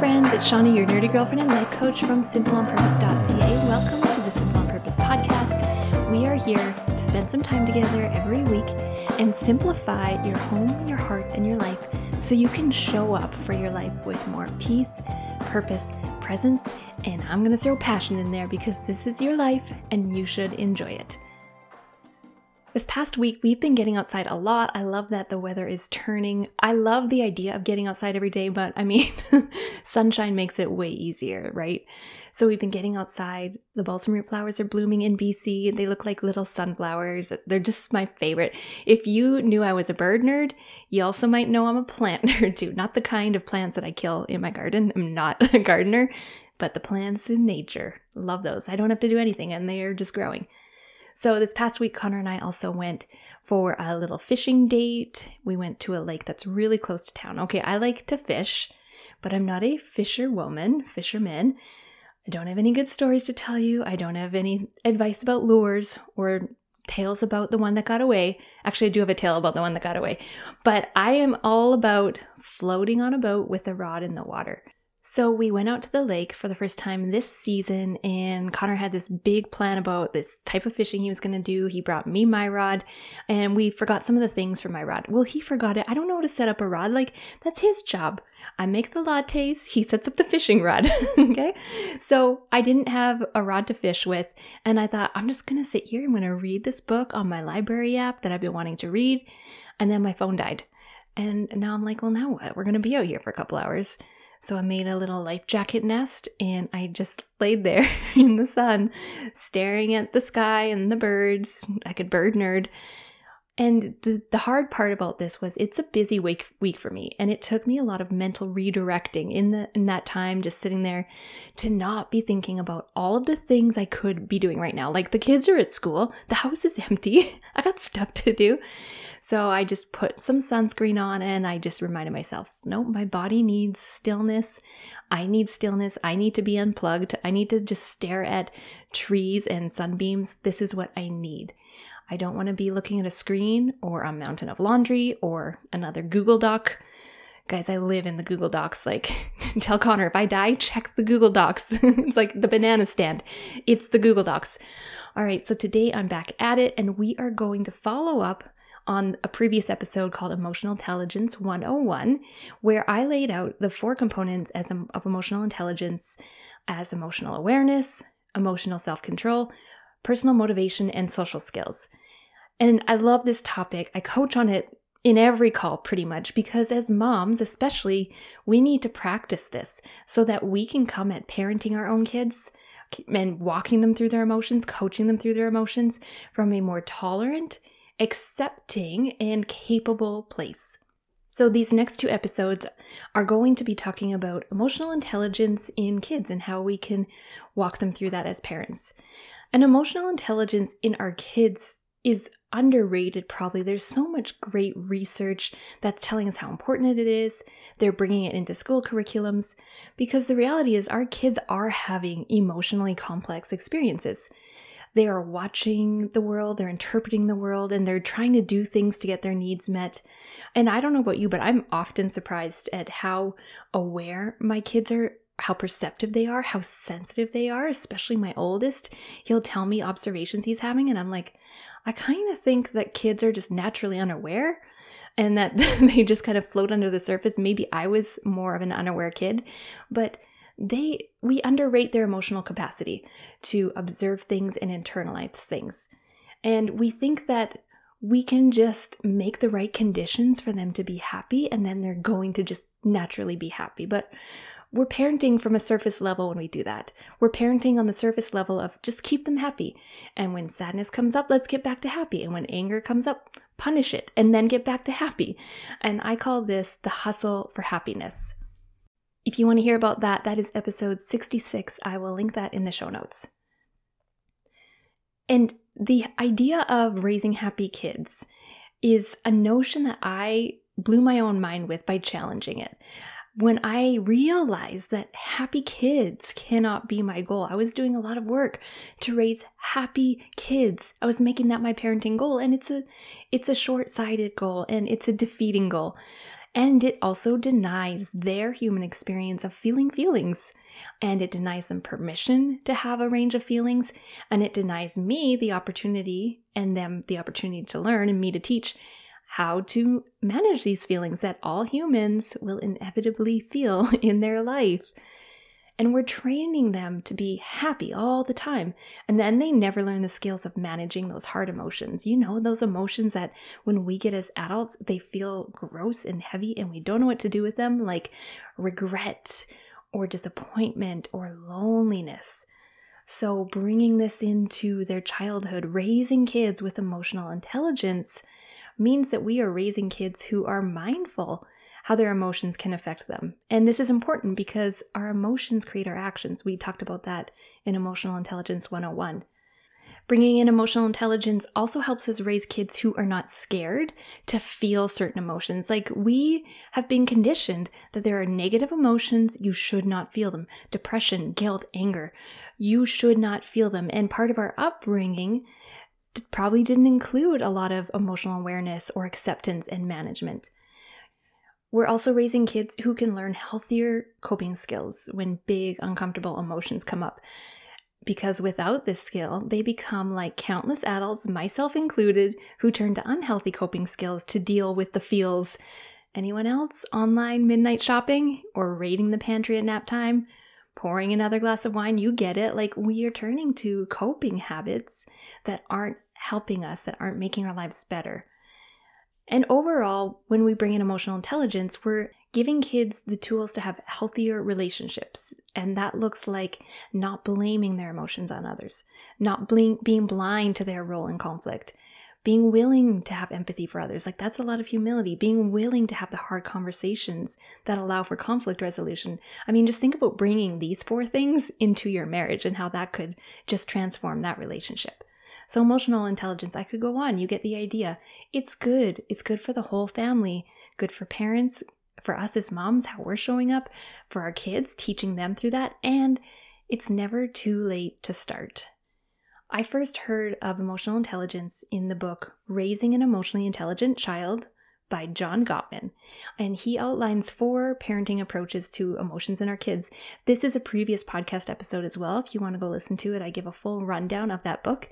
friends, it's Shawna, your nerdy girlfriend and life coach from simpleonpurpose.ca. Welcome to the Simple on Purpose podcast. We are here to spend some time together every week and simplify your home, your heart, and your life so you can show up for your life with more peace, purpose, presence, and I'm going to throw passion in there because this is your life and you should enjoy it. This past week, we've been getting outside a lot. I love that the weather is turning. I love the idea of getting outside every day, but I mean, sunshine makes it way easier, right? So we've been getting outside. The balsam root flowers are blooming in BC. They look like little sunflowers. They're just my favorite. If you knew I was a bird nerd, you also might know I'm a plant nerd too. Not the kind of plants that I kill in my garden. I'm not a gardener, but the plants in nature. Love those. I don't have to do anything and they are just growing. So this past week, Connor and I also went for a little fishing date. We went to a lake that's really close to town. Okay, I like to fish, but I'm not a fisherwoman, fisherman. I don't have any good stories to tell you. I don't have any advice about lures or tales about the one that got away. Actually, I do have a tale about the one that got away. But I am all about floating on a boat with a rod in the water. So we went out to the lake for the first time this season, and Connor had this big plan about this type of fishing he was going to do. He brought me my rod, and we forgot some of the things for my rod. Well, he forgot it. I don't know how to set up a rod. Like, that's his job. I make the lattes, he sets up the fishing rod. okay. So I didn't have a rod to fish with, and I thought, I'm just going to sit here. I'm going to read this book on my library app that I've been wanting to read. And then my phone died. And now I'm like, well, now what? We're going to be out here for a couple hours. So I made a little life jacket nest and I just laid there in the sun, staring at the sky and the birds. I could bird nerd. And the, the hard part about this was it's a busy week week for me. And it took me a lot of mental redirecting in the in that time, just sitting there to not be thinking about all of the things I could be doing right now. Like the kids are at school, the house is empty, I got stuff to do. So I just put some sunscreen on and I just reminded myself, no, my body needs stillness. I need stillness. I need to be unplugged. I need to just stare at trees and sunbeams. This is what I need. I don't want to be looking at a screen or a mountain of laundry or another Google Doc. Guys, I live in the Google Docs. Like, tell Connor, if I die, check the Google Docs. it's like the banana stand. It's the Google Docs. All right, so today I'm back at it, and we are going to follow up on a previous episode called Emotional Intelligence 101, where I laid out the four components as of emotional intelligence as emotional awareness, emotional self control, personal motivation, and social skills. And I love this topic. I coach on it in every call pretty much because as moms, especially, we need to practice this so that we can come at parenting our own kids and walking them through their emotions, coaching them through their emotions from a more tolerant, accepting, and capable place. So, these next two episodes are going to be talking about emotional intelligence in kids and how we can walk them through that as parents. And emotional intelligence in our kids is underrated probably. There's so much great research that's telling us how important it is. They're bringing it into school curriculums because the reality is our kids are having emotionally complex experiences. They are watching the world they're interpreting the world and they're trying to do things to get their needs met. And i don't know about you but i'm often surprised at how aware my kids are how perceptive they are, how sensitive they are, especially my oldest. He'll tell me observations he's having, and I'm like, I kind of think that kids are just naturally unaware and that they just kind of float under the surface. Maybe I was more of an unaware kid, but they we underrate their emotional capacity to observe things and internalize things. And we think that we can just make the right conditions for them to be happy and then they're going to just naturally be happy. But we're parenting from a surface level when we do that. We're parenting on the surface level of just keep them happy. And when sadness comes up, let's get back to happy. And when anger comes up, punish it and then get back to happy. And I call this the hustle for happiness. If you want to hear about that, that is episode 66. I will link that in the show notes. And the idea of raising happy kids is a notion that I blew my own mind with by challenging it when I realized that happy kids cannot be my goal, I was doing a lot of work to raise happy kids. I was making that my parenting goal and it's a it's a short-sighted goal and it's a defeating goal. And it also denies their human experience of feeling feelings. And it denies them permission to have a range of feelings. And it denies me the opportunity and them the opportunity to learn and me to teach how to manage these feelings that all humans will inevitably feel in their life. And we're training them to be happy all the time. And then they never learn the skills of managing those hard emotions. You know, those emotions that when we get as adults, they feel gross and heavy and we don't know what to do with them, like regret or disappointment or loneliness. So, bringing this into their childhood, raising kids with emotional intelligence means that we are raising kids who are mindful how their emotions can affect them. And this is important because our emotions create our actions. We talked about that in Emotional Intelligence 101. Bringing in emotional intelligence also helps us raise kids who are not scared to feel certain emotions. Like we have been conditioned that there are negative emotions, you should not feel them. Depression, guilt, anger, you should not feel them. And part of our upbringing probably didn't include a lot of emotional awareness or acceptance and management. We're also raising kids who can learn healthier coping skills when big, uncomfortable emotions come up. Because without this skill, they become like countless adults, myself included, who turn to unhealthy coping skills to deal with the feels. Anyone else? Online midnight shopping? Or raiding the pantry at nap time? Pouring another glass of wine? You get it. Like we are turning to coping habits that aren't helping us, that aren't making our lives better. And overall, when we bring in emotional intelligence, we're giving kids the tools to have healthier relationships. And that looks like not blaming their emotions on others, not being blind to their role in conflict, being willing to have empathy for others. Like that's a lot of humility, being willing to have the hard conversations that allow for conflict resolution. I mean, just think about bringing these four things into your marriage and how that could just transform that relationship. So, emotional intelligence, I could go on. You get the idea. It's good. It's good for the whole family, good for parents, for us as moms, how we're showing up, for our kids, teaching them through that. And it's never too late to start. I first heard of emotional intelligence in the book Raising an Emotionally Intelligent Child by John Gottman, and he outlines four parenting approaches to emotions in our kids. This is a previous podcast episode as well. If you want to go listen to it, I give a full rundown of that book.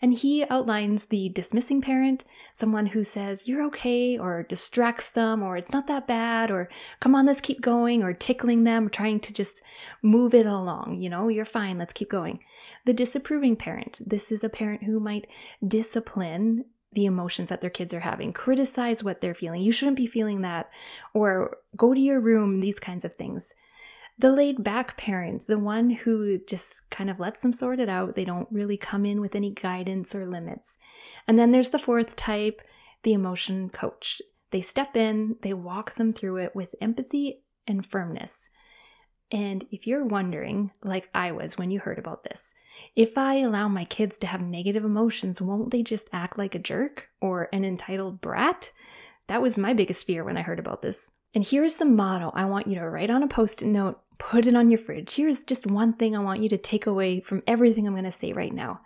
And he outlines the dismissing parent, someone who says, You're okay, or distracts them, or it's not that bad, or come on, let's keep going, or tickling them, trying to just move it along. You know, you're fine, let's keep going. The disapproving parent, this is a parent who might discipline the emotions that their kids are having, criticize what they're feeling. You shouldn't be feeling that, or go to your room, these kinds of things. The laid back parent, the one who just kind of lets them sort it out, they don't really come in with any guidance or limits. And then there's the fourth type, the emotion coach. They step in, they walk them through it with empathy and firmness. And if you're wondering, like I was when you heard about this, if I allow my kids to have negative emotions, won't they just act like a jerk or an entitled brat? That was my biggest fear when I heard about this. And here's the motto I want you to write on a post it note, put it on your fridge. Here's just one thing I want you to take away from everything I'm going to say right now.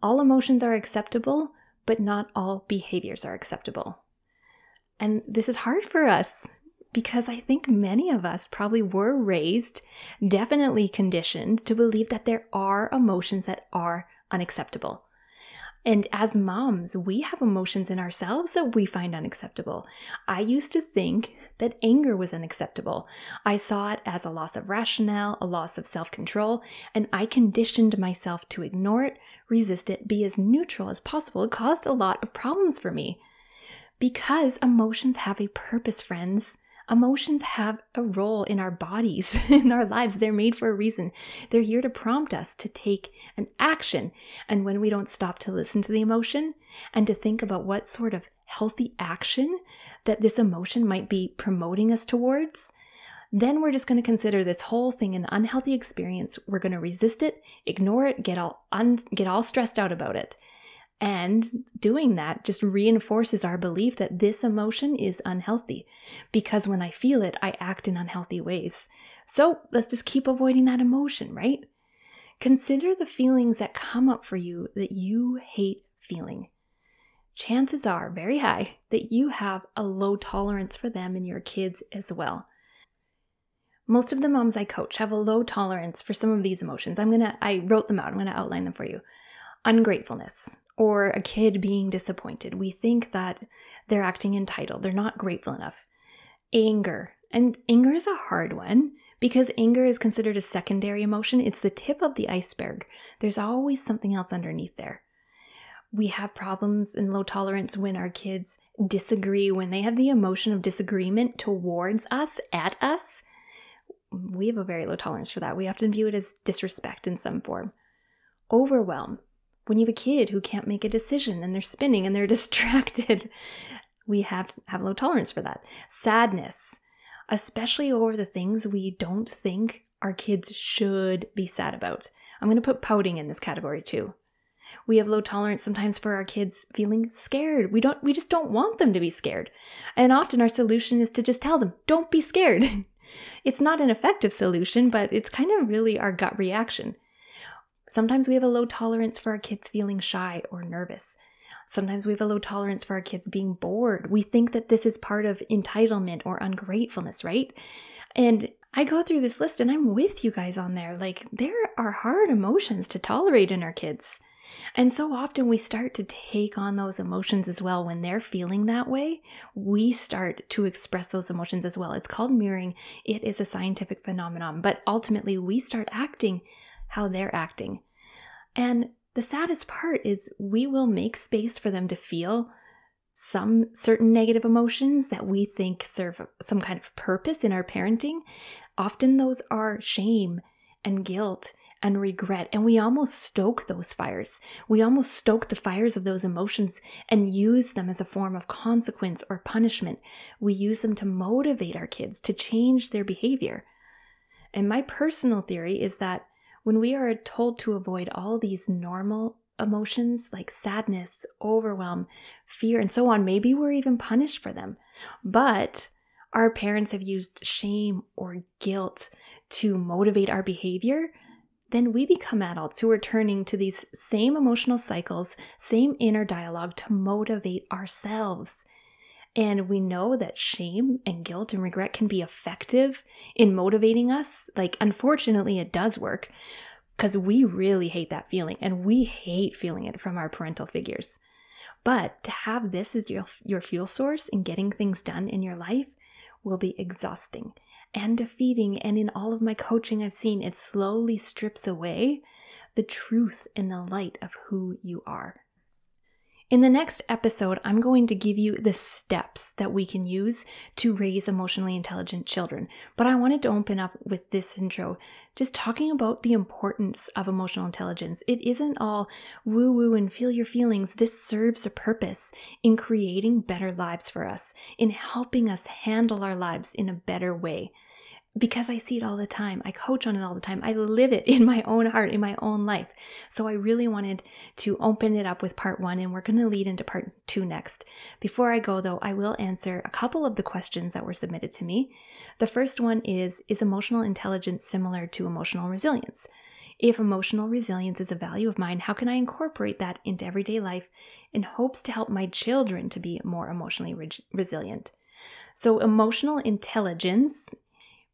All emotions are acceptable, but not all behaviors are acceptable. And this is hard for us because I think many of us probably were raised, definitely conditioned to believe that there are emotions that are unacceptable. And as moms, we have emotions in ourselves that we find unacceptable. I used to think that anger was unacceptable. I saw it as a loss of rationale, a loss of self control, and I conditioned myself to ignore it, resist it, be as neutral as possible. It caused a lot of problems for me. Because emotions have a purpose, friends. Emotions have a role in our bodies, in our lives. They're made for a reason. They're here to prompt us to take an action. And when we don't stop to listen to the emotion and to think about what sort of healthy action that this emotion might be promoting us towards, then we're just going to consider this whole thing an unhealthy experience. We're going to resist it, ignore it, get all un- get all stressed out about it. And doing that just reinforces our belief that this emotion is unhealthy because when I feel it, I act in unhealthy ways. So let's just keep avoiding that emotion, right? Consider the feelings that come up for you that you hate feeling. chances are very high that you have a low tolerance for them and your kids as well. Most of the moms I coach have a low tolerance for some of these emotions. I'm gonna, I wrote them out, I'm gonna outline them for you. Ungratefulness, or a kid being disappointed. We think that they're acting entitled, they're not grateful enough. Anger, and anger is a hard one because anger is considered a secondary emotion. It's the tip of the iceberg. There's always something else underneath there. We have problems and low tolerance when our kids disagree, when they have the emotion of disagreement towards us, at us. We have a very low tolerance for that. We often view it as disrespect in some form. Overwhelm. When you have a kid who can't make a decision and they're spinning and they're distracted, we have have low tolerance for that. Sadness especially over the things we don't think our kids should be sad about. I'm going to put pouting in this category too. We have low tolerance sometimes for our kids feeling scared. We don't we just don't want them to be scared. And often our solution is to just tell them, "Don't be scared." it's not an effective solution, but it's kind of really our gut reaction. Sometimes we have a low tolerance for our kids feeling shy or nervous. Sometimes we have a low tolerance for our kids being bored. We think that this is part of entitlement or ungratefulness, right? And I go through this list and I'm with you guys on there. Like, there are hard emotions to tolerate in our kids. And so often we start to take on those emotions as well. When they're feeling that way, we start to express those emotions as well. It's called mirroring. It is a scientific phenomenon, but ultimately we start acting how they're acting. And the saddest part is we will make space for them to feel some certain negative emotions that we think serve some kind of purpose in our parenting. Often those are shame and guilt and regret. And we almost stoke those fires. We almost stoke the fires of those emotions and use them as a form of consequence or punishment. We use them to motivate our kids to change their behavior. And my personal theory is that when we are told to avoid all these normal emotions like sadness, overwhelm, fear, and so on, maybe we're even punished for them. But our parents have used shame or guilt to motivate our behavior, then we become adults who are turning to these same emotional cycles, same inner dialogue to motivate ourselves. And we know that shame and guilt and regret can be effective in motivating us. Like, unfortunately, it does work because we really hate that feeling and we hate feeling it from our parental figures. But to have this as your, your fuel source in getting things done in your life will be exhausting and defeating. And in all of my coaching, I've seen it slowly strips away the truth and the light of who you are. In the next episode, I'm going to give you the steps that we can use to raise emotionally intelligent children. But I wanted to open up with this intro, just talking about the importance of emotional intelligence. It isn't all woo woo and feel your feelings. This serves a purpose in creating better lives for us, in helping us handle our lives in a better way because I see it all the time. I coach on it all the time. I live it in my own heart, in my own life. So I really wanted to open it up with part one, and we're going to lead into part two next. Before I go, though, I will answer a couple of the questions that were submitted to me. The first one is Is emotional intelligence similar to emotional resilience? If emotional resilience is a value of mine, how can I incorporate that into everyday life in hopes to help my children to be more emotionally re- resilient? So, emotional intelligence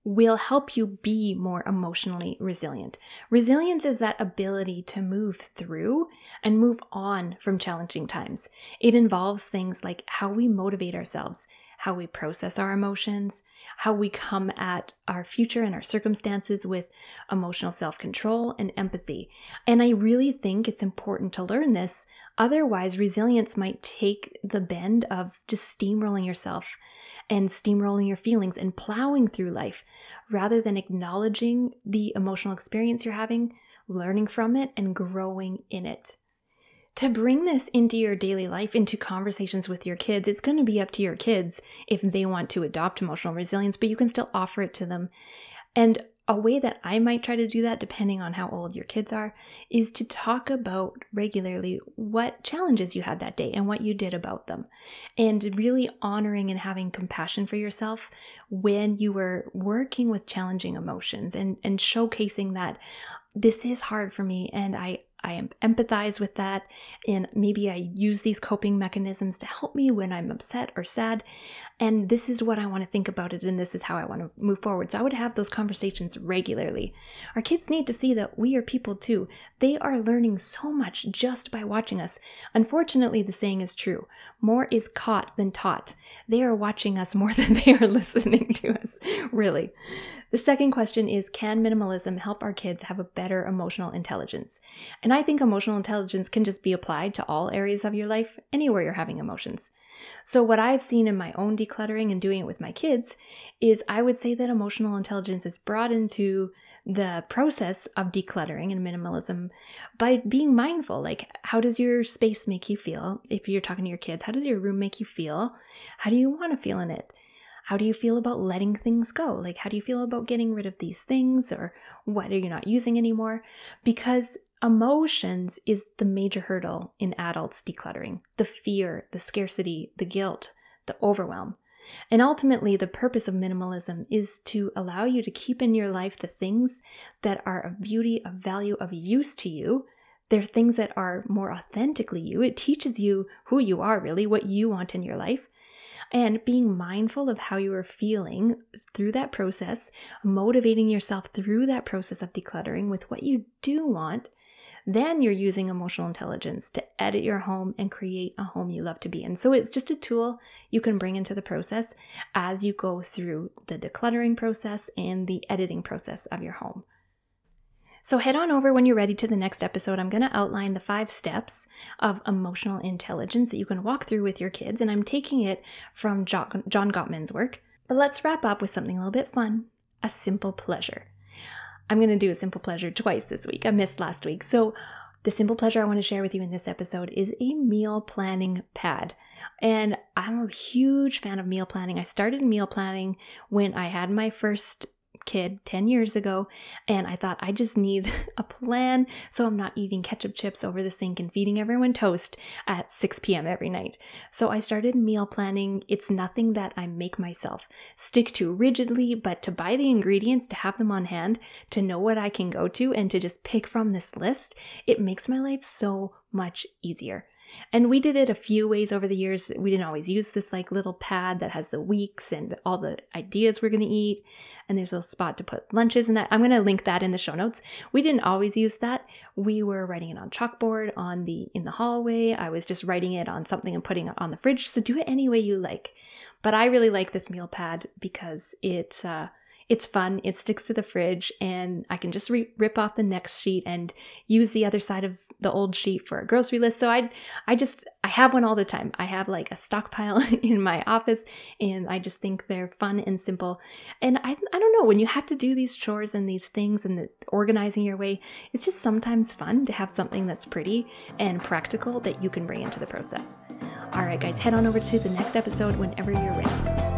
will help you be more emotionally resilient. Resilience is that ability to move through and move on from challenging times. It involves things like how we motivate ourselves, how we process our emotions, how we come at our future and our circumstances with emotional self control and empathy. And I really think it's important to learn this. Otherwise, resilience might take the bend of just steamrolling yourself and steamrolling your feelings and plowing through life rather than acknowledging the emotional experience you're having, learning from it, and growing in it to bring this into your daily life, into conversations with your kids, it's going to be up to your kids if they want to adopt emotional resilience, but you can still offer it to them. And a way that I might try to do that, depending on how old your kids are, is to talk about regularly what challenges you had that day and what you did about them. And really honoring and having compassion for yourself when you were working with challenging emotions and, and showcasing that this is hard for me and I I empathize with that, and maybe I use these coping mechanisms to help me when I'm upset or sad. And this is what I want to think about it, and this is how I want to move forward. So I would have those conversations regularly. Our kids need to see that we are people too. They are learning so much just by watching us. Unfortunately, the saying is true more is caught than taught. They are watching us more than they are listening to us, really. The second question is Can minimalism help our kids have a better emotional intelligence? And I think emotional intelligence can just be applied to all areas of your life, anywhere you're having emotions. So, what I've seen in my own decluttering and doing it with my kids is I would say that emotional intelligence is brought into the process of decluttering and minimalism by being mindful. Like, how does your space make you feel? If you're talking to your kids, how does your room make you feel? How do you want to feel in it? How do you feel about letting things go? Like, how do you feel about getting rid of these things or what are you not using anymore? Because emotions is the major hurdle in adults decluttering the fear, the scarcity, the guilt, the overwhelm. And ultimately, the purpose of minimalism is to allow you to keep in your life the things that are of beauty, of value, of use to you. They're things that are more authentically you. It teaches you who you are, really, what you want in your life and being mindful of how you are feeling through that process, motivating yourself through that process of decluttering with what you do want, then you're using emotional intelligence to edit your home and create a home you love to be in. So it's just a tool you can bring into the process as you go through the decluttering process and the editing process of your home. So head on over when you're ready to the next episode. I'm going to outline the five steps of emotional intelligence that you can walk through with your kids, and I'm taking it from John Gottman's work. But let's wrap up with something a little bit fun a simple pleasure. I'm going to do a simple pleasure twice this week. I missed last week. So, the simple pleasure I want to share with you in this episode is a meal planning pad. And I'm a huge fan of meal planning. I started meal planning when I had my first kid 10 years ago, and I thought I just need a plan so I'm not eating ketchup chips over the sink and feeding everyone toast at 6 p.m. every night. So I started meal planning. It's nothing that I make myself stick to rigidly, but to buy the ingredients, to have them on hand, to know what I can go to, and to just pick from this list, it makes my life so much easier. And we did it a few ways over the years. We didn't always use this like little pad that has the weeks and all the ideas we're going to eat. And there's a spot to put lunches and that. I'm going to link that in the show notes. We didn't always use that. We were writing it on chalkboard on the in the hallway. I was just writing it on something and putting it on the fridge. So do it any way you like. But I really like this meal pad because it uh, it's fun, it sticks to the fridge, and I can just re- rip off the next sheet and use the other side of the old sheet for a grocery list. So I I just I have one all the time. I have like a stockpile in my office and I just think they're fun and simple. And I I don't know, when you have to do these chores and these things and the, organizing your way, it's just sometimes fun to have something that's pretty and practical that you can bring into the process. All right, guys, head on over to the next episode whenever you're ready.